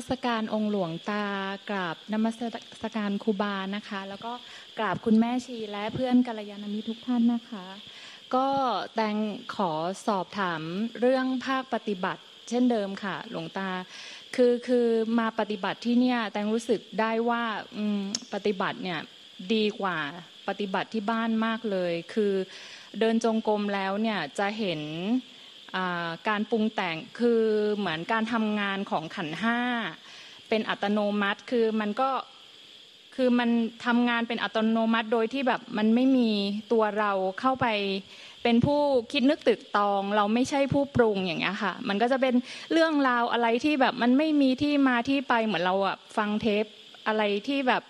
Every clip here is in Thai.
มัสการองค์หลวงตากราบนมัสการครูบานะคะ แล้วก็กราบคุณแม่ชีและเพื่อนกัลยาณมิตรทุกท่านนะคะ ก็แตงขอสอบถามเรื่องภาคปฏิบัติ เช่นเดิมค่ะ หลวงตา คือคือมาปฏิบัติที่เนี่ยแตงรู้สึกได้ว่าปฏิบัติเนี่ยดีกว่าปฏิบัติที่บ้านมากเลย คือเดินจงกรมแล้วเนี่ยจะเห็น การปรุงแต่งคือเหมือนการทำงานของขันห้าเป็นอัตโนมัติ คือมันก็คือมันทำงานเป็นอัตโนมัติโดยที่แบบมันไม่มีตัวเราเข้าไปเป็นผู้คิดนึกตึกตอง เราไม่ใช่ผู้ปรุงอย่างเงี้ยค่ะ มันก็จะเป็นเรื่องราวอะไรที่แบบมันไม่มีที่มาที่ไปเหมือนเราอะฟังเทปอะไรที่แบบ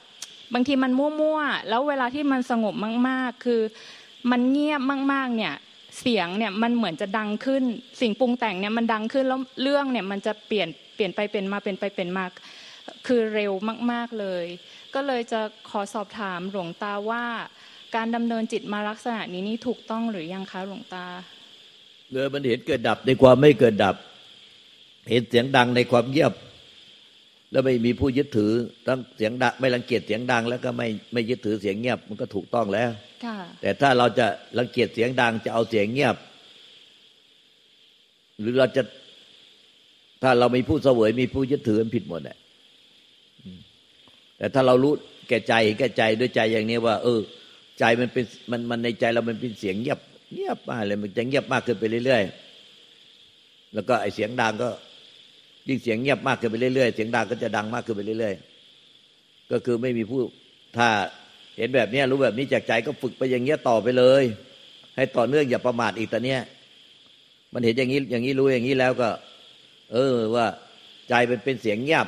บางทีมันมั่วๆแล้วเวลาที่มันสงบมาก ๆ คือมันเงียบมาก ๆ เนี่ย เสียงเนี่ยมันเหมือนจะดังขึ้น สิ่งปรุงแต่งเนี่ยมันดังขึ้นแล้วเรื่องเนี่ยมันจะเปลี่ยนเปลี่ยนไปเป็นมาเป็นไปเป็นมาคือเร็วมาก ๆเลย ก็เลยจะขอสอบถามหลวงตาว่า การดำเนินจิตมาลักษณะนี้นี่ถูกต้องหรือยังคะหลวงตาเลยมันเห็นเกิดดับในความไม่เกิดดับ เห็นเสียงดังในความเงียบ แล้วไม่มีผู้ยึดถือตั้งเสียงดังไม่รังเกียจเสียงดัง แล้วก็ไม่ไม่ยึดถือเสียงเงียบมันก็ถูกต้องแล้ว แต่ถ้าเราจะรังเกียจเสียงดังจะเอาเสียงเงียบ หรือเราจะถ้าเรามีผู้เสวยมีผู้ยึดถือมันผิดหมดแหละแต่ถ้าเรารู้แก่ใจแก่ใจด้วยใจอย่างนี้ว่า เออ ใจมันเป็นมันมันในใจเรามันเป็นเสียงเงียบ เงียบมากเลยมันจะเงียบมากขึ้นไปเรื่อยๆแล้วก็ไอเสียงดังก็ ยิ่งเสียงเงียบมากขึ้นไปเรื่อยๆเสียงดังก็จะดังมากขึ้นไปเรื่อยๆก็คือไม่มีผู้ถ้า เห็นแบบนี้รู้แบบนี้จากใจก็ฝึกไปอย่างเงี้ยต่อไปเลย ให้ต่อเนื่องอย่าประมาทอีกตอนเนี้ยมันเห็นอย่างนี้อย่างนี้รู้อย่างนี้แล้วก็ เออว่าใจเป็นเป็นเสียงเงียบ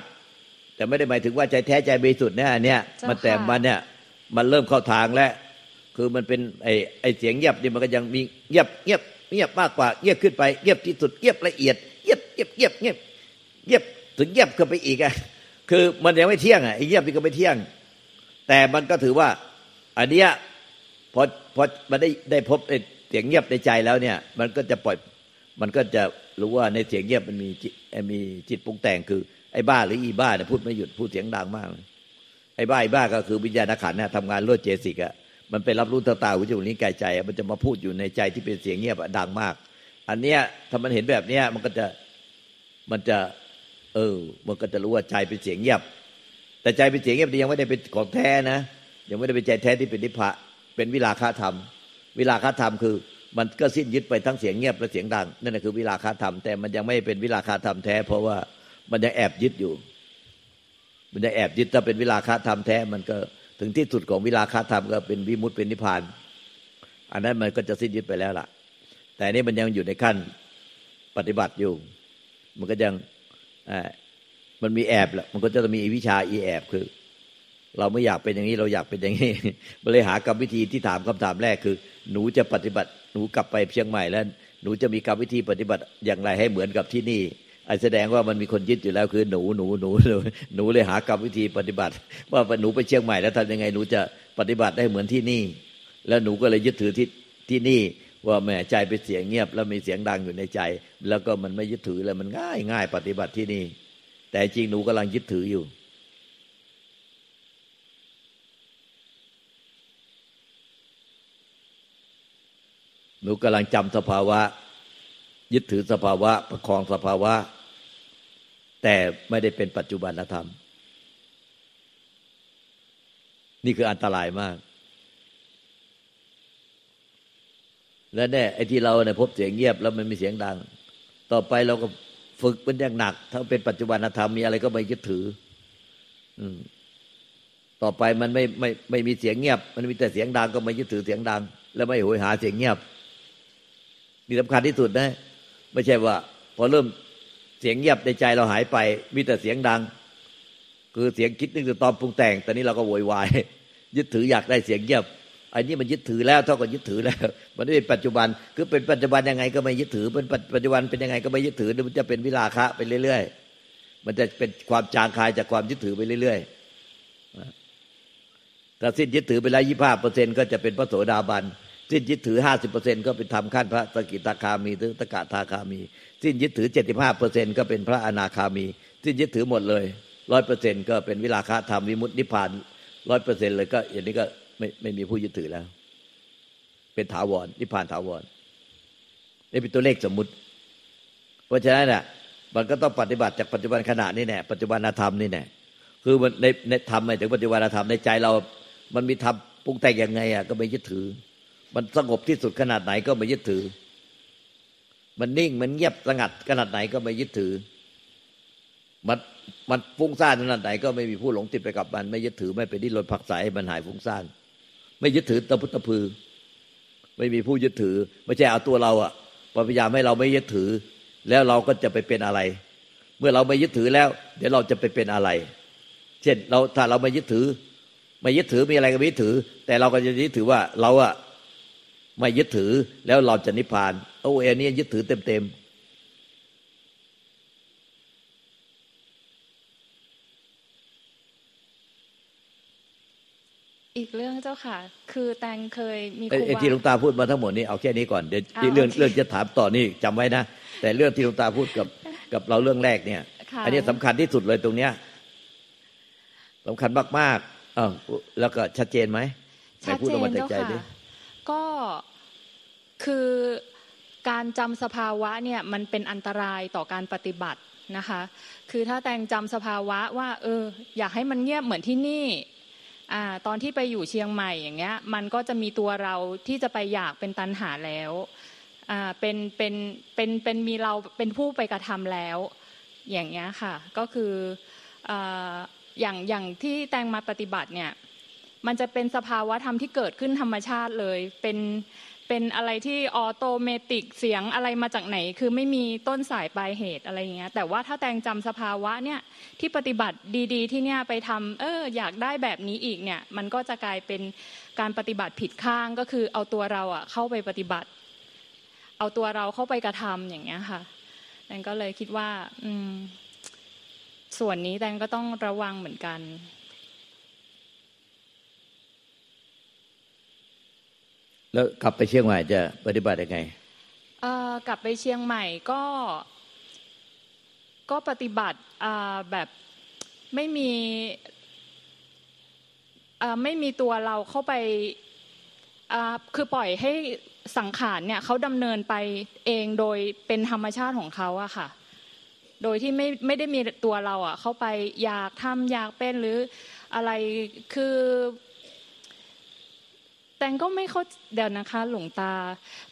แต่ไม่ได้หมายถึงว่าใจแท้ใจบริสุทธิ์นะเนี่ยมันแต่มันเนี่ย มันเริ่มเข้าทางแล้วคือมันเป็นไอ้ไอ้เสียงเงียบนี่มันก็ยังมีเงียบเงียบเงียบมากกว่าเงียบขึ้นไปเงียบที่สุดเงียบละเอียดเงียบเงียบเงียบเงียบเงียบถึงเงียบขึ้นไปอีกอะคือมันยังไม่เที่ยงอะไอ้เงียบนี่ก็ไม่เที่ยง แต่มันก็ถือว่า อันเนี้ยพอพอมันได้ได้พบเสียงเงียบในใจแล้วเนี่ย มันก็จะปล่อย มันก็จะรู้ว่าในเสียงเงียบมันมีมีจิตปรุงแต่งคือไอ้บ้าหรืออีบ้าเนี่ยพูดไม่หยุดพูดเสียงดังมากไอ้บ้าไอ้บ้าก็คือวิญญาณขันเนี่ยทำงานรวดเจสิกอะมันเป็นรับรู้ตาตาหูจมูกลิ้กายใจ มันจะมาพูดอยู่ในใจที่เป็นเสียงเงียบดังมาก อันเนี้ยถ้ามันเห็นแบบเนี้ยมันก็จะมันจะ เออ มันก็จะรู้ว่าใจเป็นเสียงเงียบ แต่ใจเป็นเสียงเงียบยังไม่ได้เป็นของแท้นะ ยังไม่ได้เป็นใจแท้ที่เป็นนิพพะเป็นวิลาคาธรรม วิลาคาธรรมคือ มันก็สิ้นยึดไปทั้งเสียงเงียบและเสียงดังนั่นแหละคือวิลาคาธรรม แต่มันยังไม่เป็นวิลาคาธรรมแท้ เพราะว่ามันยังแอบยึดอยู่ มันยังแอบยึดถ้าเป็นวิลาคาธรรมแท้ มันก็ถึงที่สุดของวิลาคาธรรมก็เป็นวิมุตติเป็นนิพพาน อันนั้นมันก็จะสิ้นยึดไปแล้วล่ะ แต่นี่มันยังอยู่ในขั้นปฏิบัติอยู่ มันก็ยัง มันมีแอบแหละมันก็จะมีวิชาอีแอบคือ เราไม่อยากเป็นอย่างนี้เราอยากเป็นอย่างนี้บริหารกรรมวิธีที่ถามคำถามแรกคือ หนูจะปฏิบัติ หนูกลับไปเชียงใหม่แล้วหนูจะมีกรรมวิธีปฏิบัติอย่างไรให้เหมือนกับที่นี่ไอแสดงว่ามันมีคนยึดอยู่แล้วคือหนูหนูหนูหนูเลยหากรรมวิธีปฏิบัติ ว่าหนูไปเชียงใหม่แล้วทำยังไงหนูจะปฏิบัติได้เหมือนที่นี่ แล้วหนูก็เลยยึดถือที่ที่นี่ว่าแม่ใจเป็นเสียงเงียบ แล้วมีเสียงดังอยู่ในใจ แล้วก็มันไม่ยึดถือแล้วมันง่ายง่ายปฏิบัติที่นี่ แต่จริงหนูกำลังยึดถืออยู่ หนูกำลังจำสภาวะ ยึดถือสภาวะ ประคองสภาวะ แต่ไม่ได้เป็นปัจจุบันธรรม นี่คืออันตรายมาก และแน่ไอ้ที่เราเนี่ยพบเสียงเงียบแล้วมันมีเสียงดัง ต่อไปเราก็ ฝึกเป็นอย่างหนัก ถ้าเป็นปัจจุบันธรรมมีอะไรก็ไม่ยึดถือ อืมต่อไปมันไม่ไม่ไม่มีเสียงเงียบ มันมีแต่เสียงดังก็ไม่ยึดถือเสียงดัง แล้วไม่โหยหาเสียงเงียบนี่สำคัญที่สุดนะ ไม่ใช่ว่า พอเริ่มเสียงเงียบในใจเราหายไป มีแต่เสียงดัง คือเสียงคิดนึกตอนปรุงแต่งตอนนี้เราก็โวยวายยึดถืออยากได้เสียงเงียบ ไอันนี้มันยึดถือแล้วเท่ากับยึดถือแล้ว มันไม่เป็นปัจจุบันคือเป็นปัจจุบันยังไงก็ไม่ยึดถือ เป็นปัจจุบันเป็นยังไงก็ไม่ยึดถือมันจะเป็นวิลาคะไปเรื่อยๆ มันจะเป็นความจางคายจากความยึดถือไปเรื่อยๆถ้าสิ้นยึดถือไปแล้วยี่ห้าเปอร์เซ็นก็จะเป็นพระโสดาบันสิ้นยึดถือห้าสิบเปอร์เซ็นก็เป็นธรรมขั้นพระสกิตาคามีหรือตกะทาคามี สิ้นยึดถือเจ็ดสิบห้าเปอร์เซ็นก็เป็นพระอนาคามีที่ยึดถือหมดเลยร้อยเปอร์เซ็นก็เป็นวิราคะธรรมวิมุตตินิพพานร้อยเปอร์เซ็นเลยก็อย่างนี้ก็ ไม่ไม่มีผู้ยึดถือแล้ว เป็นถาวรนิพพานถาวรนี่เป็นตัวเลขสมมุติ เพราะฉะนั้นน่ะ มันก็ต้องปฏิบัติจากปัจจุบันขณะนี่แน่ปัจจุบันธรรมนี่แน่คือมันในในธรรมหมายถึงปัจจุบันธรรมในใจเรา มันมีธรรมปรุงแต่งยังไงอะก็ไม่ยึดถือ มันสงบที่สุดขนาดไหนก็ไม่ยึดถือ มันนิ่งมันเงียบสงัดขนาดไหนก็ไม่ยึดถือ มันมันฟุ้งซ่านขนาดไหนก็ไม่มีผู้หลงติดไปกับมัน ไม่ยึดถือไม่ไปดิ้นรนผักใสมันหายฟุ้งซ่าน ไม่ยึดถือตะพุตะพือ ไม่มีผู้ยึดถือ ไม่ใช่เอาตัวเราอะพยายามให้เราไม่ยึดถือ แล้วเราก็จะไปเป็นอะไร เมื่อเราไม่ยึดถือแล้ว เดี๋ยวเราจะไปเป็นอะไร เช่นเราถ้าเราไม่ยึดถือ ไม่ยึดถือมีอะไรก็ไม่ยึดถือ แต่เราก็จะยึดถือว่าเราอะไม่ยึดถือแล้วเราจะนิพพานโอ้เอนี่ยึดถือเต็มๆ อีกเรื่องเจ้าค่ะ คือแตงเคยมีครูไอ้บาที่หลวงตาพูดมาทั้งหมดนี้เอาแค่นี้ก่อนเดี๋ยวอ่าเรื่องโอเคเรื่องจะถามต่อนี่จำไว้นะแต่เรื่องที่หลวงตาพูดกับกับเราเรื่องแรกเนี่ยค่ะอันนี้สำคัญที่สุดเลยตรงเนี้ยสำคัญมากๆอ้าวแล้วก็ชัดเจนไหมไหนชัดพูดเจออกมานจากเจ้าใจดิค่ะก็คือการจำสภาวะเนี่ยมันเป็นอันตรายต่อการปฏิบัตินะคะ คือถ้าแตงจำสภาวะว่า เออ อยากให้มันเงียบเหมือนที่นี่อ่า ตอนที่ไปอยู่เชียงใหม่อย่างเงี้ย มันก็จะมีตัวเราที่จะไปอยากเป็นตันหาแล้วเป็นเป็นเป็นเป็นมีเราเป็นผู้ไปกระทำแล้ว อย่างเงี้ยค่ะ ก็คืออย่างอย่างที่แตงมาปฏิบัติเนี่ย มันจะเป็นสภาวะธรรมที่เกิดขึ้นธรรมชาติเลยเป็น เป็นอะไรที่ออโตเมติกเสียงอะไรมาจากไหน คือไม่มีต้นสายปลายเหตุอะไรอย่างเงี้ยแต่ว่าถ้าแตงจำสภาวะเนี่ยที่ปฏิบัติดี ๆ ที่เนี่ยไปทำเอออยากได้แบบนี้อีกเนี่ยมันก็จะกลายเป็นการปฏิบัติผิดข้างก็คือเอาตัวเราอะเข้าไปปฏิบัติ เอาตัวเราเข้าไปกระทำอย่างเงี้ยค่ะแตงก็เลยคิดว่า อืมส่วนนี้แตงก็ต้องระวังเหมือนกัน แล้วกลับไปเชียงใหม่จะปฏิบัติยังไงเอ่อกลับไปเชียงใหม่ก็ ก็ปฏิบัติอ่าแบบไม่มีอ่าไม่มีตัวเราเข้าไปอ่าคือปล่อยให้สังขารเนี่ยเขาดำเนินไปเองโดยเป็นธรรมชาติของเขาอะค่ะ โดยที่ไม่ไม่ได้มีตัวเราอะเข้าไปอยากทำอยากเป็นหรืออะไรคือ แตงก็ไม่เข้าเดี๋ยวนะคะหลวงตา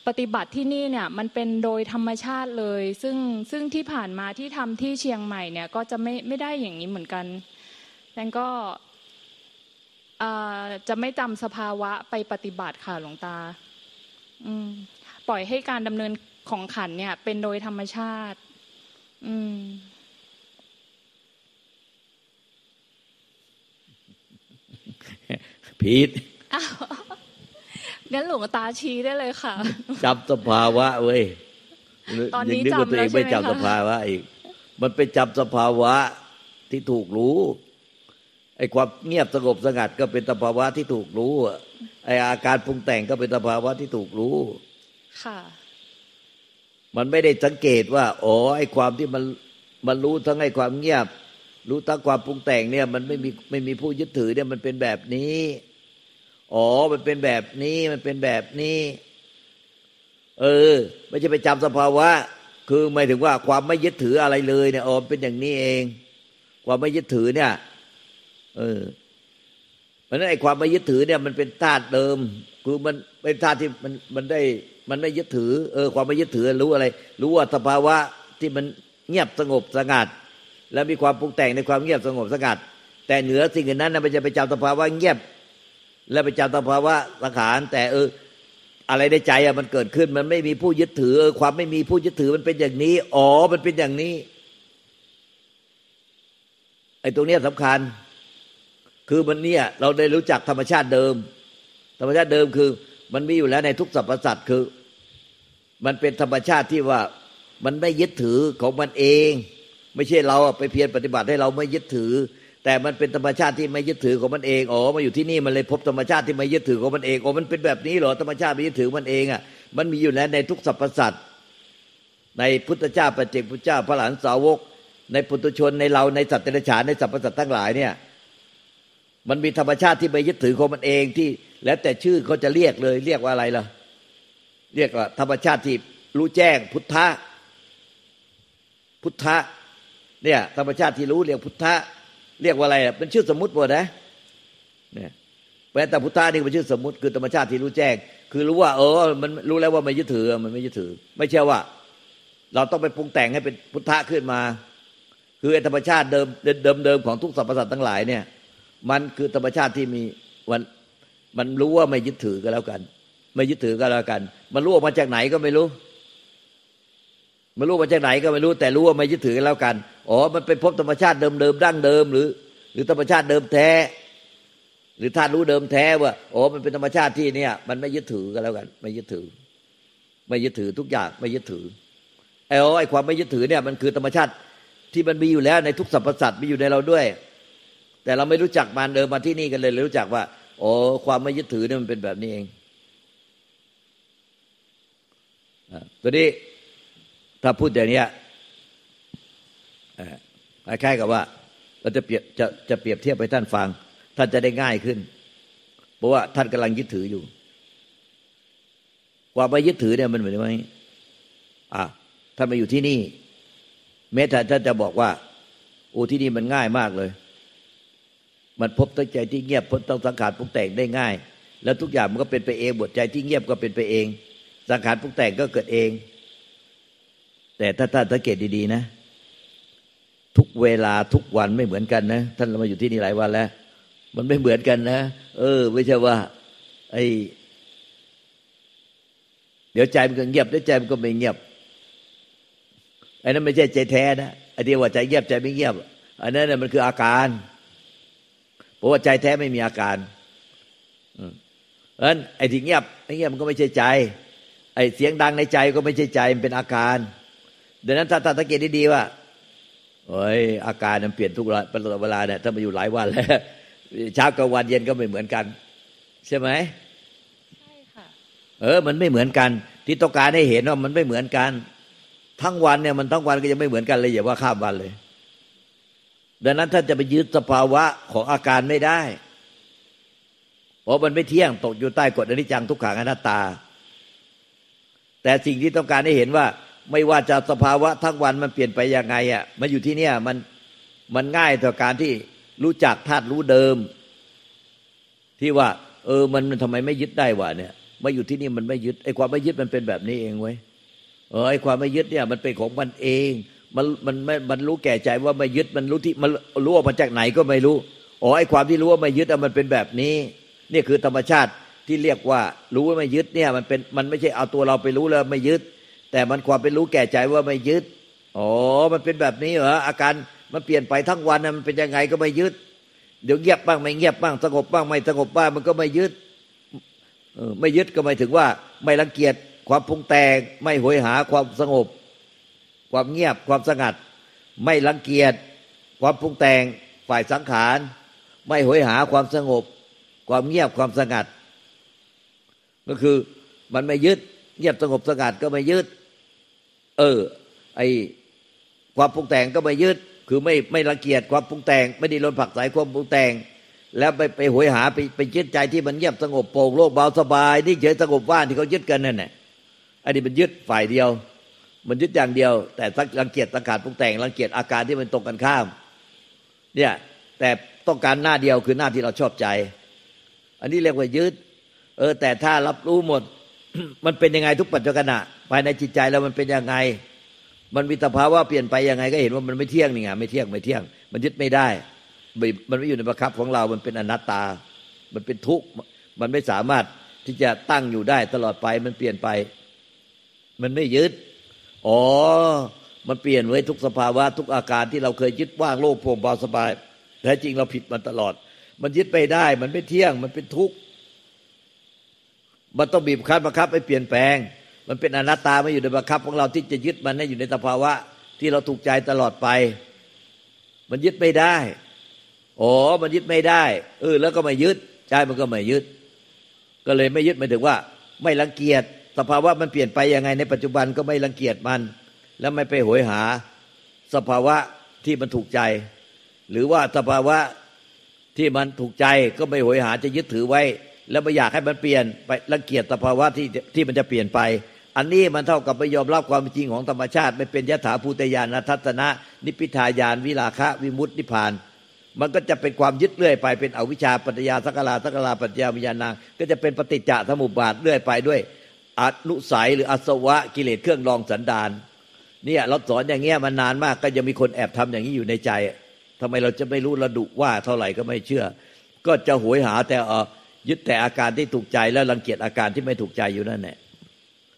ปฏิบัติที่นี่เนี่ยมันเป็นโดยธรรมชาติเลย ซึ่งซึ่งที่ผ่านมาที่ทำที่เชียงใหม่เนี่ยก็จะไม่ไม่ได้อย่างนี้เหมือนกันแตงก็อ่าจะไม่จำสภาวะไปปฏิบัติค่ะหลวงตา อืม ปล่อยให้การดำเนินของขันเนี่ย เป็นโดยธรรมชาติ อืมพีทอ้าว งั้นหลวงตาชี้ได้เลยค่ะจำสภาวะเว้ยตอนนี้ยังนึกว่าจำตัวเองแล้วไม่ใช่ไหมจำคะสภาวะอีก มันเป็นจำสภาวะที่ถูกรู้ไอ้ความเงียบสงบสงัดก็เป็นสภาวะที่ถูกรู้อะไอ้อาการปรุงแต่งก็เป็นสภาวะที่ถูกรู้ ค่ะ มันไม่ได้สังเกตว่าอ๋อไอ้ความที่มันมันรู้ทั้งไอ้ความเงียบ รู้ทั้งความปรุงแต่งเนี่ย มันไม่มีไม่มีผู้ยึดถือเนี่ยมันเป็นแบบนี้ อ๋อ มันเป็นแบบนี้ มันเป็นแบบนี้ เออ ไม่ใช่ไปจำสภาวะ คือหมายถึงว่าความไม่ยึดถืออะไรเลยเนี่ยอ๋อเป็นอย่างนี้เอง ความไม่ยึดถือเนี่ย เออเพราะนั้นไอ้ความไม่ยึดถือเนี่ยมันเป็นธาตุเดิม คือมันเป็นธาตุที่มันมันได้มันไม่ยึดถือ เออ ความไม่ยึดถือรู้อะไร รู้ว่าสภาวะที่มันเงียบสงบสงัด แล้วมีความปรุงแต่งในความเงียบสงบสงัด แต่เหนือสิ่งอื่นนั้นนะมันจะไปจำสภาวะเงียบ แล้วไปจำสภาวะสังขารแต่เอออะไรในใจอะมันเกิดขึ้น มันไม่มีผู้ยึดถือ ความไม่มีผู้ยึดถือมันเป็นอย่างนี้ อ๋อ มันเป็นอย่างนี้ ไอ้ตรงเนี้ยสำคัญ คือมันเนี่ย เราได้รู้จักธรรมชาติเดิม ธรรมชาติเดิมคือ มันมีอยู่แล้วในทุกสรรพสัตว์คือ มันเป็นธรรมชาติที่ว่ามันไม่ยึดถือของมันเอง ไม่ใช่เราอะไปเพียรปฏิบัติให้เราไม่ยึดถือ แต่มันเป็นธรรมชาติที่ไม่ยึดถือของมันเองอ๋อมาอยู่ที่นี่มันเลยพบธรรมชาติที่ไม่ยึดถือของมันเองอ๋อมันเป็นแบบนี้เหรอธรรมชาติไม่ยึดถือมันเองอะมันมีอยู่แล้วในทุกสรรพสัตว์ในพุทธเจ้าปัจเจกพุทธเจ้าพระหลานสาวก ในปุถุชนในเราในสัตว์เดรัจฉานในสรรพสัตว์ทั้งหลายเนี่ย มันมีธรรมชาติที่ไปยึดถือของมันเองที่ แล้วแต่ชื่อเขาจะเรียกเลย เรียกว่าอะไรล่ะ เรียกว่า ธรรมชาติที่รู้แจ้งพุทธะพุทธะเนี่ยธรรมชาติที่รู้เรียกพุทธะ เรียกว่าอะไรเป็นชื่อสมมุติหมดนะเนี่ยแต่พุทธะนี่เป็นชื่อสมมุติคือธรรมชาติที่รู้แจ้ง คือรู้ว่าเออ มันรู้แล้วว่าไม่ยึดถือมันไม่ยึดถือ ไม่ใช่ว่า เราต้องไปปรุงแต่งให้เป็นพุทธะขึ้นมา คือธรรมชาติเดิมเดิมเดิมของทุกสรรพสัตว์ทั้งหลายเนี่ย มันคือธรรมชาติที่มีวันมันรู้ว่าไม่ยึดถือก็แล้วกัน ไม่ยึดถือก็แล้วกัน มันรู้ออกมาจากไหนก็ไม่รู้ ไมันรู้มาจากไหนก็ไม่รู้แต่รู้ว่าไม่ยึดถือกันแล้วกัน อ๋อ มันเป็นพบธรรมชาติเดิมเดิมดั้งเดิมหรือ หรือธรรมชาติเดิมแท้ หรือธาตุรู้เดิมแท้ว่าอ๋อมันเป็นธรรมชาติที่เนี่ย มันไม่ยึดถือกันแล้วกัน ไม่ยึดถือ ไม่ยึดถือทุกอย่างไม่ยึดถือไอ้อ๋อไอ้ความไม่ยึดถือเนี่ยมันคือธรรมชาติที่มันมีอยู่แล้วในทุกสรรพสัตว์มีอยู่ในเราด้วย แต่เราไม่รู้จักมันเดินมาที่นี่กันเลยเลยรู้จักว่าอ๋อความไม่ยึดถือเนี่ยมันเป็นแบบนี้เองตัวนี้ ถ้าพูดอย่างนี้คล้ายๆกับว่า เราจะเปรียบจะจะเปรียบเทียบไปท่านฟัง ท่านจะได้ง่ายขึ้น เพราะว่าท่านกำลังยึดถืออยู่ ความไปยึดถือเนี่ยมันเหมือนไหมอะท่านมาอยู่ที่นี่แม้แต่ท่านจะบอกว่าโอ้ที่นี่มันง่ายมากเลย มันพบตั้งใจที่เงียบพ้นต้องสังขารปรุงแต่งได้ง่าย แล้วทุกอย่างมันก็เป็นไปเองบทใจที่เงียบก็เป็นไปเอง สังขารปรุงแต่งก็เกิดเอง แต่ถ้าท่านสังเกตดีๆนะ ทุกเวลาทุกวันไม่เหมือนกันนะ ท่านมาอยู่ที่นี่หลายวันแล้ว มันไม่เหมือนกันนะ เออ ไม่ใช่ว่า ไอเดี๋ยวใจมันก็เงียบเดี๋ยวใจมันก็ไม่เงียบอันนั้นไม่ใช่ใจแท้นะไอเดียวว่าใจเงียบใจไม่เงียบ อันนั้นน่ยมันคืออาการเพราะว่าใจแท้ไม่มีอาการเพราะฉะนั้นไอ้ที่เงียบไอ้เงียบมันก็ไม่ใช่ใจ ไอ้เสียงดังในใจก็ไม่ใช่ใจมันเป็นอาการ ดังนั้นถ้าถ้าสังเกตดีๆว่าโอ้ยอาการมันเปลี่ยนทุกเวลาเนี่ยถ้ามาอยู่หลายวันแล้วเช้ากลางวันเย็นก็ไม่เหมือนกัน ใช่ไหมใช่ค่ะเออ มันไม่เหมือนกัน ที่ต้องการให้เห็นว่ามันไม่เหมือนกัน ทั้งวันเนี่ยมันทั้งวันก็ยังไม่เหมือนกันเลยอย่าว่าข้ามวันเลย ดังนั้นถ้าจะไปยึดสภาวะของอาการไม่ได้เพราะมันไม่เที่ยงตกอยู่ใต้กฎอนิจจังทุกขังอนัตตา แต่สิ่งที่ต้องการให้เห็นว่า ไม่ว่าจะสภาวะทั้งวันมันเปลี่ยนไปยังไงอะมันอยู่ที่เนี่ยมันมันง่ายต่อการที่รู้จักธาตุรู้เดิม ที่ว่า เออมันมันทำไมไม่ยึดได้วะเนี่ยมาอยู่ที่นี่มันไม่ยึดไอ้ความไม่ยึดมันเป็นแบบนี้เองไว้เออไอ้ความไม่ยึดเนี่ยมันเป็นของมันเอง มันมันไม่มันรู้แก่ใจว่าไม่ยึดมันรู้ที่มันรู้ว่ามาจากไหนก็ไม่รู้อ๋อไอ้ความที่รู้ว่าไม่ยึดอะมันเป็นแบบนี้นี่คือธรรมชาติที่เรียกว่า รู้ว่าไม่ยึดเนี่ยมันเป็นมันไม่ใช่เอาตัวเราไปรู้แล้วไม่ยึด แต่มันความเป็นรู้แก่ใจว่าไม่ยึดอ๋อมันเป็นแบบนี้เหรออาการมันเปลี่ยนไปทั้งวันมันเป็นยังไงก็ไม่ยึด เดี๋ยวเงียบบ้างไม่เงียบบ้างสงบบ้างไม่สงบบ้างมันก็ไม่ยึดไม่ยึดก็หมายถึงว่า ไม่รังเกียจความพุงแต่งไม่หวยหาความสงบ ความเงียบความสงัด ไม่รังเกียจความพุงแต่งฝ่ายสังขาร ไม่หวยหาความสงบ ความเงียบความสงัด ก็คือมันไม่ยึด เงียบสงบสงัดก็ไม่ยึด เออ ไอความปรุงแต่งก็ไม่ยึด คือไม่ไม่รังเกียจความปรุงแต่ง ไม่ได้ลนผักสายความปรุงแต่ง แล้วไปไปหวยหาไปไปยึดใจที่มันเงียบสงบโปร่งโล่งเบาสบายนี่เฉยสงบว่านที่เขายึดกันนั่นแหละอันนี้มันยึดฝ่ายเดียว มันยึดอย่างเดียว แต่รังเกียจสังขารปรุงแต่งรังเกียจอาการที่มันตรงกันข้าม เนี่ยแต่ต้องการหน้าเดียวคือหน้าที่เราชอบใจ อันนี้เรียกว่ายึด เออ แต่ถ้ารับรู้หมด มันเป็นยังไงทุกปัจจุบันภายในจิตใจแล้วมันเป็นยังไง มันมีสภาวะเปลี่ยนไปยังไงก็เห็นว่ามันไม่เที่ยงนี่ไงไม่เที่ยงไม่เที่ยง มันยึดไม่ได้ มันไม่อยู่ในประคับของเรา มันเป็นอนัตตา มันเป็นทุกข์มันไม่สามารถที่จะตั้งอยู่ได้ตลอดไปมันเปลี่ยนไป มันไม่ยึด อ๋อ มันเปลี่ยนไว้ทุกสภาวะทุกอาการที่เราเคยยึดว่างโล่งโปร่งเบาสบายแท้จริงเราผิดมันตลอด มันยึดไปได้ มันไม่เที่ยงมันเป็นทุกข์ มันต้องบีบคั้นบังคับให้เปลี่ยนแปลง มันเป็นอนัตตาไม่อยู่ในบังคับของเราที่จะยึดมันให้อยู่ในสภาวะ ที่เราถูกใจตลอดไป มันยึดไม่ได้โอ้มันยึดไม่ได้เออแล้วก็ไม่ยึดใจมันก็ไม่ยึด ก็เลยไม่ยึดหมายถึงว่า ไม่รังเกียจสภาวะมันเปลี่ยนไปยังไงในปัจจุบันก็ไม่รังเกียจมัน แล้วไม่ไปโหยหา สภาวะที่มันถูกใจ หรือว่าสภาวะที่มันถูกใจก็ไม่หวยหาจะยึดถือไว้ แล้วไม่อยากให้มันเปลี่ยนไปรังเกียจสภาวะที่ที่มันจะเปลี่ยนไป อันนี้มันเท่ากับไม่ยอมรับความจริงของธรรมชาติไม่เป็นยถาภูตยานทัศนะ นิพิทายานวิลาคะวิมุตตินิพาน มันก็จะเป็นความยึดเรื่อยไปเป็นอวิชชาปัญญาสักลาสักลาปัญญาวิญญาณางก็จะเป็นปฏิจจสมุปบาทเรื่อยไปด้วยอนุสัยหรืออสวะกิเลสเครื่องรองสันดานเนี่ยเราสอนอย่างเงี้ยมานานมากก็ยังมีคนแอบทำอย่างนี้อยู่ในใจทำไมเราจะไม่รู้ระดุว่าเท่าไหร่ก็ไม่เชื่อ ก็จะหวยหาแต่เออ ยึดแต่อาการที่ถูกใจแล้วรังเกียจอาการที่ไม่ถูกใจอยู่นั่นแหละ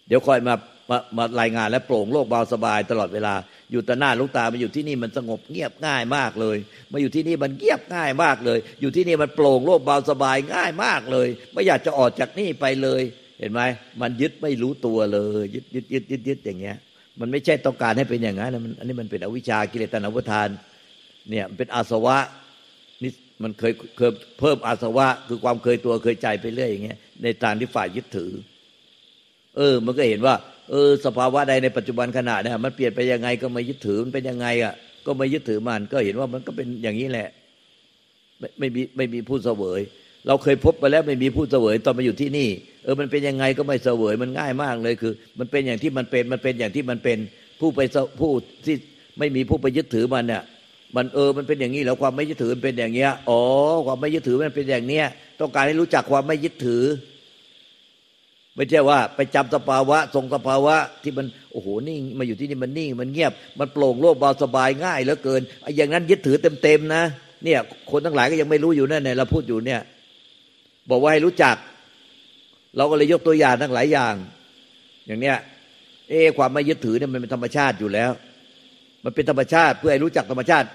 เดี๋ยวคอยมามามารายงานและโปร่งโลกเบาสบายตลอดเวลา อยู่ต่หน้าลูกตามาอยู่ที่นี่มันสงบเงียบง่ายมากเลย มาอยู่ที่นี่มันเงียบง่ายมากเลย อยู่ที่นี่มันโปร่งโลกเบาสบายง่ายมากเลย ไม่อยากจะออกจากนี่ไปเลย เห็นไหมมันยึดไม่รู้ตัวเลย ยึดยึดยึดยึดยึดอย่างเงี้ย มันไม่ใช่ต้องการให้เป็นอย่างนั้นมันอันนี้มันเป็นอวิชากิเลสตัณหาวุทาน เนี่ยเป็นอาสวะ มันเคยเคยเพิ่มอาสวะ คือความเคยตัวเคยใจไปเรื่อยอย่างเงี้ยในทางที่ฝ่ายยึดถือ เออ มันก็เห็นว่า เออ สภาวะใดในปัจจุบันขณะเนี่ยมันเปลี่ยนไปยังไงก็ไม่ยึดถือมันเป็นยังไงอะ ก็ไม่ยึดถือมัน ก็เห็นว่ามันก็เป็นอย่างนี้แหละ ไม่ไม่มีไม่มีผู้เสวย เราเคยพบไปแล้วไม่มีผู้เสวยตอนมาอยู่ที่นี่ เออมันเป็นยังไงก็ไม่เสวยมันง่ายมากเลยคือ มันเป็นอย่างที่มันเป็นมันเป็นอย่างที่มันเป็นผู้ไปผู้ที่ไม่มีผู้ไปยึดถือมันเนี่ย มันเออมันเป็นอย่างนี้แล้วความไม่ยึดถือมันเป็นอย่างเงี้ยอ๋อความไม่ยึดถือมันเป็นอย่างเนี้ย ต้องการให้รู้จักความไม่ยึดถือ ไม่ใช่ว่า ไปจำสภาวะ ทรงสภาวะที่มันโอ้โหนิ่งมาอยู่ที่นี่มันนิ่ง มันเงียบ มันโปร่งโล่งเบาสบายง่ายเหลือเกินไอ้อย่างนั้นยึดถือเต็มๆนะเนี่ย คนทั้งหลายก็ยังไม่รู้อยู่นั่นเนี่ยเราพูดอยู่เนี่ย บอกว่าให้รู้จัก เราก็เลยยกตัวอย่างทั้งหลายอย่าง อย่างเนี้ยเอความไม่ยึดถือเนี่ยมันเป็นธรรมชาติอยู่แล้ว มันเป็นธรรมชาติเพื่อให้รู้จักธรรมชาติ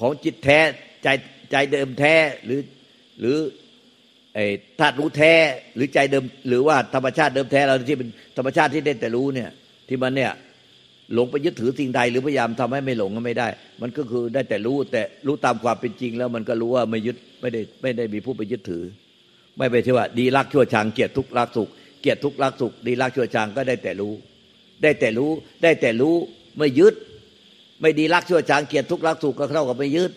ของจิตแท้ใจใจเดิมแท้หรือหรือไอ้ธาตุรู้แท้หรือใจเดิม หรือว่าธรรมชาติเดิมแท้เราที่เป็นธรรมชาติที่ได้แต่รู้เนี่ย ที่มันเนี่ยหลงไปยึดถือสิ่งใดหรือพยายามทำให้ไม่หลงก็ไม่ได้ มันก็คือได้แต่รู้แต่รู้ตามความเป็นจริง แล้วมันก็รู้ว่าไม่ยึดไม่ได้ไม่ได้มีผู้ไปยึดถือ ไม่ไปที่ว่า ดีรักชั่วชังเกียรติทุกรักสุขเกียรติทุกรักสุข ดีรักชั่วชังก็ได้แต่รู้ ได้แต่รู้ได้แต่รู้ไม่ยึด ไม่ดีรักชั่วชังเกียรติทุกรักสุขก็เท่ากับไม่ยึด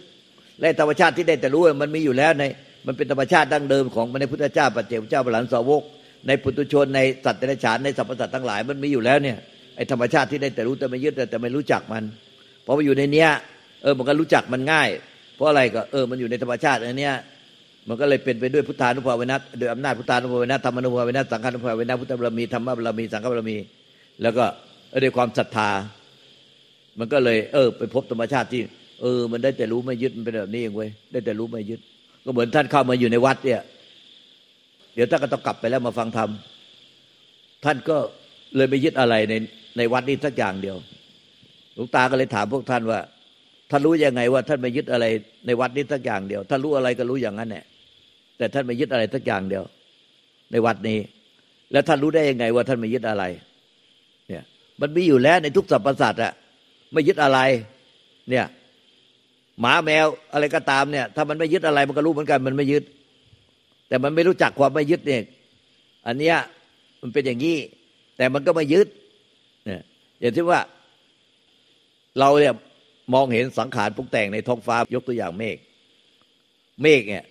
และธรรมชาติที่ได้แต่รู้มันมีอยู่แล้วในมันเป็นธรรมชาติดั้งเดิมของในพุทธเจ้าปัจเจกเจ้าบาลันสาวก ในปุถุชนในสัตว์เดรัจฉานในสรรพสัตว์ทั้งหลายมันมีอยู่แล้วเนี่ยไอธรรมชาติที่ได้แต่รู้แต่ไม่ยึดแต่ไม่รู้จักมันพอมาอยู่ในเนี้ยเออมันก็รู้จักมันง่าย เพราะอะไรก็เออมันอยู่ในธรรมชาติอันเนี้ยมันก็เลยเป็นไปด้วยพุทธานุภาเวนัสโดยอำนาจพุทธานุภาเวนัสธรรมนุภาเวนัสสังฆานุภาเวนัสพุทธบารมีธรรมบารมีสังฆบารมี แล้วก็ด้วยความศรัทธา มันก็เลยเออ ไปพบธรรมชาติที่ เออ มันได้แต่รู้ไม่ยึดมันเป็นแบบนี้เองเว้ยได้แต่รู้ไม่ยึด ก็เหมือนท่านเข้ามาอยู่ในวัดเนี่ย เดี๋ยวท่านก็ต้องกลับไปแล้วมาฟังธรรมท่านก็เลยไม่ยึดอะไรในในวัดนี้สักอย่างเดียวหลวงตาก็เลยถามพวกท่านว่าท่านรู้ยังไงว่าท่านไม่ยึดอะไรในวัดนี้สักอย่างเดียวท่านรู้อะไรก็รู้อย่างนั้นแหละแต่ท่านไม่ยึดอะไรสักอย่างเดียว ในวัดนี้ แล้วท่านรู้ได้ยังไงว่าท่านไม่ยึดอะไร เนี่ย มันมีอยู่แล้วในทุกสรรพสัตว์อะ ไม่ยึดอะไร เนี่ย หมาแมวอะไรก็ตามเนี่ย ถ้ามันไม่ยึดอะไรมันก็รู้เหมือนกัน มันไม่ยึด แต่มันไม่รู้จักความไม่ยึดเนี่ยอันเนี้ยมันเป็นอย่างนี้ แต่มันก็ไม่ยึดเนี่ยอย่างที่ว่าเราเนี่ยมองเห็นสังขารปุกแต่งในท้องฟ้ายกตัวอย่างเมฆเมฆเนี่ย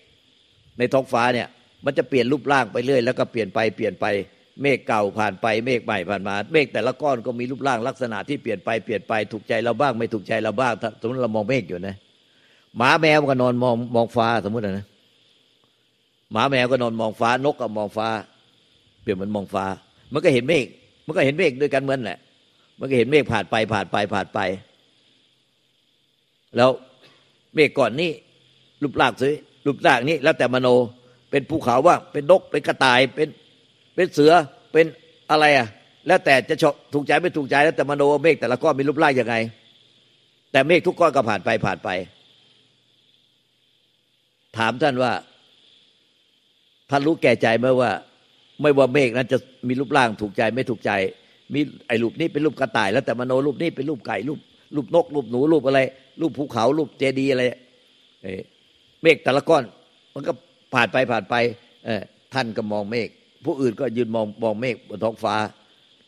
ในท้องฟ้าเนี่ย มันจะเปลี่ยนรูปร่างไปเรื่อย แล้วก็เปลี่ยนไปเปลี่ยนไป เมฆเก่าผ่านไปเมฆใหม่ผ่านมา เมฆแต่ละก้อนก็มีรูปร่างลักษณะที่เปลี่ยนไปเปลี่ยนไปถูกใจเราบ้างไม่ถูกใจเราบ้างสมมติเรามองเมฆอยู่นะหมาแมวก็นอนมองมองฟ้าสมมตินะหมาแมวก็นอนมองฟ้านกก็มองฟ้า เปลี่ยนเหมันมองฟ้า มันก็เห็นเมฆมันก็เห็นเมฆด้วยกันเหมือนแหละ มันก็เห็นเมฆผ่านไปผ่านไปผ่านไป แล้วเมฆก่อนนี้รูปร่างสวยรูปร่างนี้ แล้วแต่มโนเป็นภูเขาว่าเป็นนกเป็นกระต่ายเป็น เป็นเสือเป็นอะไรอะ แล้วแต่จะถูกใจไม่ถูกใจแล้วแต่มโนเมฆแต่ละก้อนมีรูปร่างยังไง แต่เมฆทุกก้อนก็ผ่านไปผ่านไป ถามท่านว่าท่านรู้แก่ใจไหมว่า ไม่ว่าเมฆนั้นจะมีรูปร่างถูกใจไม่ถูกใจ มีไอ้รูปนี้เป็นรูปกระต่าย แล้วแต่มโนรูปนี้เป็นรูปไก่รูปรูปนกรูปหนูรูปอะไร รูปภูเขารูปเจดีอะไรเมฆแต่ละก้อน มันก็ผ่านไปผ่านไป เอท่านก็มองเมฆ ผู้อื่นก็ยืนมองมองเมฆบนท้องฟ้า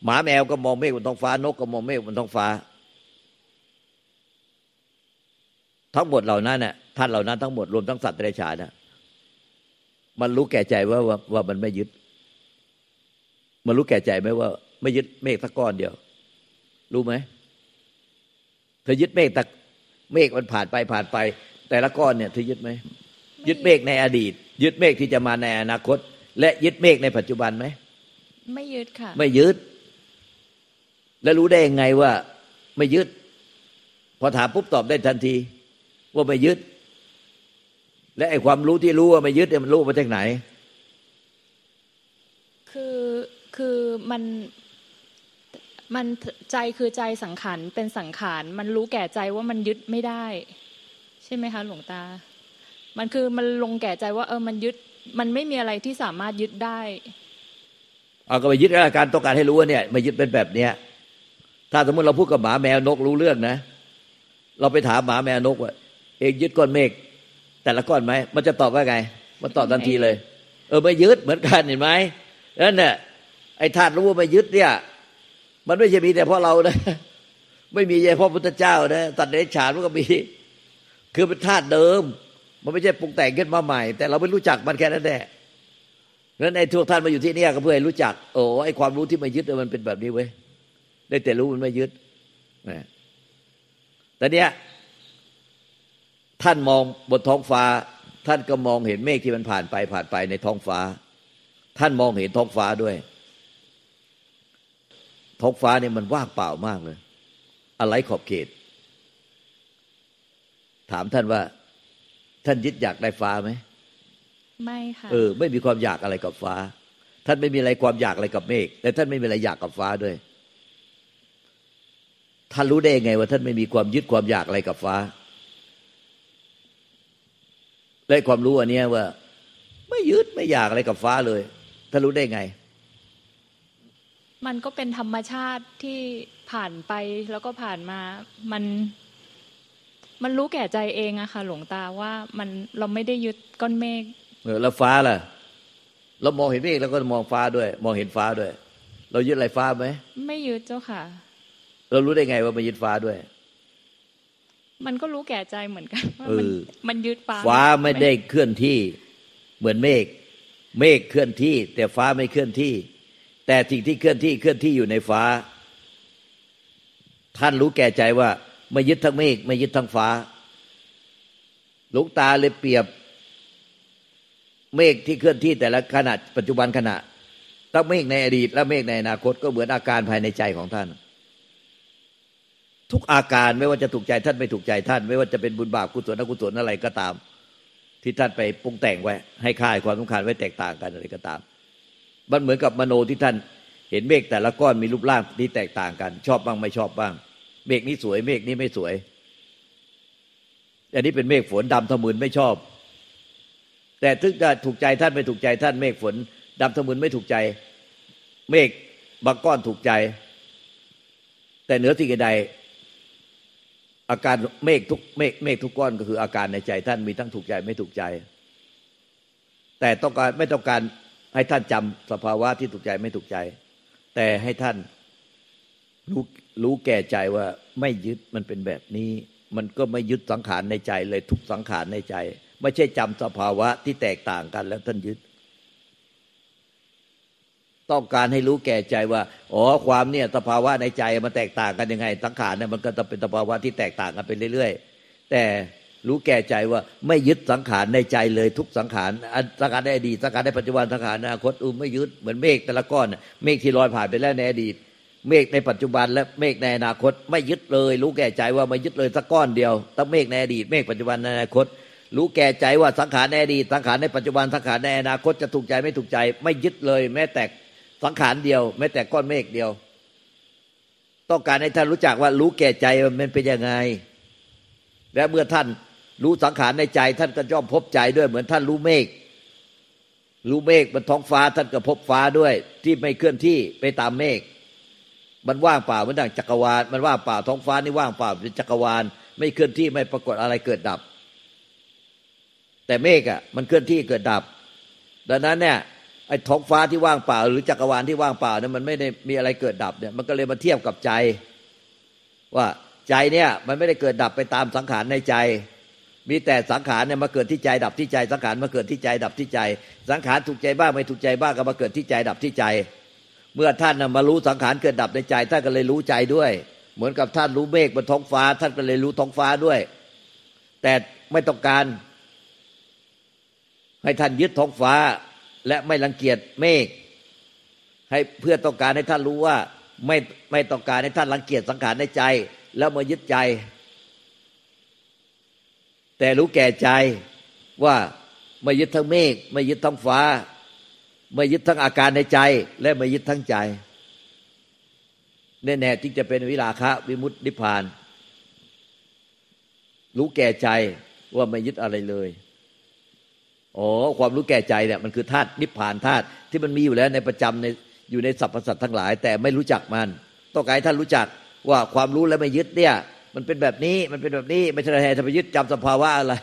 หมาแมวก็มองเมฆบนท้องฟ้านกก็มองเมฆบนท้องฟ้า ทั้งหมดเหล่านั้นน่ะท่านเหล่านั้นทั้งหมดรวมทั้งสัตว์เดรัจฉานนะมันรู้แก่ใจว่าว่าว่ามันไม่ยึด มันรู้แก่ใจไหมว่า ไม่ยึดเมฆสักก้อนเดียว รู้ไหมเธอยึดเมฆแตะเมฆมันผ่านไปผ่านไป แต่ละก้อนเนี่ยเธอยึดไหมยึดเมฆในอดีต ยึดเมฆที่จะมาในอนาคต และยึดเมฆในปัจจุบันไหม ไม่ยึดค่ะ ไม่ยึด แล้วรู้ได้ยังไงว่า ไม่ยึด พอถามปุ๊บตอบได้ทันที ว่าไม่ยึด และไอ้ความรู้ที่รู้ว่าไม่ยึดเนี่ยมันรู้มาจากไหน คือคือมันมันใจคือใจสังขารเป็นสังขาร มันรู้แก่ใจว่ามันยึดไม่ได้ ใช่ไหมคะ หลวงตา มันคือมันลงแก่ใจว่า เออมันยึด มันไม่มีอะไรที่สามารถยึดได้ เอาก็ไปยึดอาการต้องการให้รู้ว่าเนี่ยมายึดเป็นแบบเนี้ยถ้าสมมติเราพูดกับหมาแมวนกรู้เรื่องนะ เราไปถามหมาแมวนกว่าเองยึดก้อนเมฆแต่ละก้อนไหมมันจะตอบว่าไง มันตอบทันทีเลย เออไม่ยึดเหมือนกันเห็นไหมนั่นน่ะไอ้ธาตุรู้ว่าไม่ยึดเนี่ย มันไม่ใช่มีแต่เพราะเรานะไม่มีเฉพาะพุทธเจ้านะตัดเดรัจฉานมันก็มี คือเป็นธาตุเดิม มันไม่ใช่ปรุงแต่งขึ้นมาใหม่ แต่เราไม่รู้จักมันแค่นั้นแหละนั้นไอ้ทุกท่านมาอยู่ที่นี่ก็เพื่อให้รู้จัก โอ้ไอ้ความรู้ที่ม่ยึดมันเป็นแบบนี้เว้ยได้แต่รู้มันไม่ยึดนะแต่เนี้ยท่านมองบนท้องฟ้า ท่านก็มองเห็นเมฆที่มันผ่านไปผ่านไปในท้องฟ้า ท่านมองเห็นท้องฟ้าด้วย ท้องฟ้าเนี่ยมันว่างเปล่ามากเลย อะไรขอบเขต ถามท่านว่า ท่านยึดอยากได้ฟ้าไหมไม่ค่ะเออ ไม่มีความอยากอะไรกับฟ้า ท่านไม่มีอะไรความอยากอะไรกับเมฆแต่ท่านไม่มีอะไรอยากกับฟ้าด้วย ท่านรู้ได้ไงว่าท่านไม่มีความยึดความอยากอะไรกับฟ้าและความรู้อันเนี้ยว่า ไม่ยึดไม่อยากอะไรกับฟ้าเลยท่านรู้ได้ไง มันก็เป็นธรรมชาติที่ผ่านไปแล้วก็ผ่านมา มัน มันรู้แก่ใจเองอะค่ะ หลวงตาว่ามันเราไม่ได้ยึดก้อนเมฆเออแล้วฟ้าล่ะ เรามองเห็นเมฆแล้วก็มองฟ้าด้วย มองเห็นฟ้าด้วย เรายึดอะไรฟ้าไหมไม่ยึดเจ้าค่ะ เรารู้ได้ไงว่าไม่ยึดฟ้าด้วย มันก็รู้แก่ใจเหมือนกันว่าเอมันอมันยึดฟ้า ฟ้าไม่ได้เคลื่อนที่ เหมือนเมฆเมฆเคลื่อนที่ แต่ฟ้าไม่เคลื่อนที่ แต่สิ่งที่เคลื่อนที่เคลื่อนที่อยู่ในฟ้า ท่านรู้แก่ใจว่า ไม่ยึดทั้งเมฆไม่ยึดทั้งฟ้า หลวงตาเลยเปรียบ เมฆที่เคลื่อนที่แต่ละขณะปัจจุบันขณะทั้งเมฆในอดีต และเมฆในอนาคตก็เหมือนอาการภายในใจของท่าน ทุกอาการไม่ว่าจะถูกใจท่านไม่ถูกใจท่าน ไม่ว่าจะเป็นบุญบาปกุศลอกุศลอะไรก็ตาม ที่ท่านไปปรุงแต่งไว้ ให้ค่ายความสำคัญไว้แตกต่างกันอะไรก็ตาม มันเหมือนกับมโนที่ท่านเห็นเมฆแต่ละก้อนมีรูปร่างที่แตกต่างกัน ชอบบ้างไม่ชอบบ้าง เมฆนี้สวย เมฆนี้ไม่สวย อันนี้เป็นเมฆฝนดำทะมึนไม่ชอบ แต่ถึงจะถูกใจท่านไม่ถูกใจท่านเมฆฝนดำทะมึนไม่ถูกใจ เมฆบางก้อนถูกใจ แต่เหนือสิ่งใดอาการเมฆทุกเมฆเมฆทุกก้อนก็คืออาการในใจ ท่านมีทั้งถูกใจไม่ถูกใจ แต่ต้องการไม่ต้องการให้ท่านจำสภาวะที่ถูกใจไม่ถูกใจ แต่ให้ท่านรู้ รู้แก่ใจว่าไม่ยึดมันเป็นแบบนี้ มันก็ไม่ยึดสังขารในใจเลยทุกสังขารในใจ ไม่ใช่จำสภาวะที่แตกต่างกันแล้วท่านยึด ต้องการให้รู้แก่ใจว่าอ๋อความเนี่ยสภาวะในใจมันแตกต่างกันยังไง สังขารเนี่ยมันก็จะเป็นสภาวะที่แตกต่างกันไปเรื่อยๆ แต่รู้แก่ใจว่าไม่ยึดสังขารในใจเลยทุกสังขารสังขารในอดีตสังขารในปัจจุบันสังขารในอนาคตอือไม่ยึดเหมือนเมฆแต่ละก้อนเมฆที่ลอยผ่านไปแล้วในอดีต เมฆในปัจจุบันและเมฆในอนาคต ไม่ยึดเลย รู้แก่ใจว่าไม่ยึดเลยสักก้อนเดียวตั้งเมฆในอดีตเมฆปัจจุบันในอนาคต รู้แก่ใจว่าสังขารในอดีตสังขารในปัจจุบันสังขารในอนาคตจะถูกใจไม่ถูกใจ ไม่ยึดเลย แม้แต่สังขารเดียว แม้แต่ก้อนเมฆเดียว ต้องการให้ท่านรู้จักว่ารู้แก่ใจมันเป็นยังไง และเมื่อท่านรู้สังขารในใจ ท่านก็ย่อมพบใจด้วยเหมือนท่านรู้เมฆรู้เมฆบนท้องฟ้าท่านก็พบฟ้าด้วย ที่ไม่เคลื่อนที่ไปตามเมฆ มันว่างเปล่ามันดังจักรวาลมันว่างเปล่าท้องฟ้านี่ว่างเปล่าเป็นจักรวาล ไม่เคลื่อนที่ไม่ปรากฏอะไรเกิดดับ แต่เมฆอะมันเคลื่อนที่เกิดดับ ดังนั้นเนี่ยไอ้ท้องฟ้าที่ว่างเปล่า หรือจักรวาลที่ว่างเปล่าเนี่ยมันไม่ได้มีอะไรเกิดดับเนี่ยมันก็เลยมาเทียบกับใจ ว่าใจเนี่ยมันไม่ได้เกิดดับไปตามสังขารในใจ มีแต่สังขารเนี่ยมาเกิดที่ใจดับที่ใจ สังขารมาเกิดที่ใจดับที่ใจ สังขารถูกใจบ้างไม่ถูกใจบ้างก็มาเกิดที่ใจดับที่ใจ เมื่อท่านมารู้สังขารเกิดดับในใจ ท่านก็เลยรู้ใจด้วย เหมือนกับท่านรู้เมฆบนท้องฟ้า ท่านก็เลยรู้ท้องฟ้าด้วย แต่ไม่ต้องการให้ท่านยึดท้องฟ้าและไม่รังเกียจเมฆให้เพื่อต้องการให้ท่านรู้ว่าไม่ไม่ต้องการให้ท่านรังเกียจสังขารในใจ แล้วมายึดใจ แต่รู้แก่ใจว่าไม่ยึดทั้งเมฆไม่ยึดทั้งฟ้า ไม่ยึดทั้งอาการในใจ และไม่ยึดทั้งใจแน่ๆที่จะเป็นวิราคะวิมุตตินิพพาน รู้แก่ใจว่าไม่ยึดอะไรเลยอ๋อความรู้แก่ใจเนี่ยมันคือธาตุนิพพานธาตุที่มันมีอยู่แล้วในประจำในอยู่ในสรรพสัตว์ทั้งหลาย แต่ไม่รู้จักมันต้องการให้ท่านรู้จักว่าความรู้และไม่ยึดเนี่ย มันเป็นแบบนี้มันเป็นแบบนี้ไม่ใช่ให้ท่านไปยึดจำสภาวะอะไร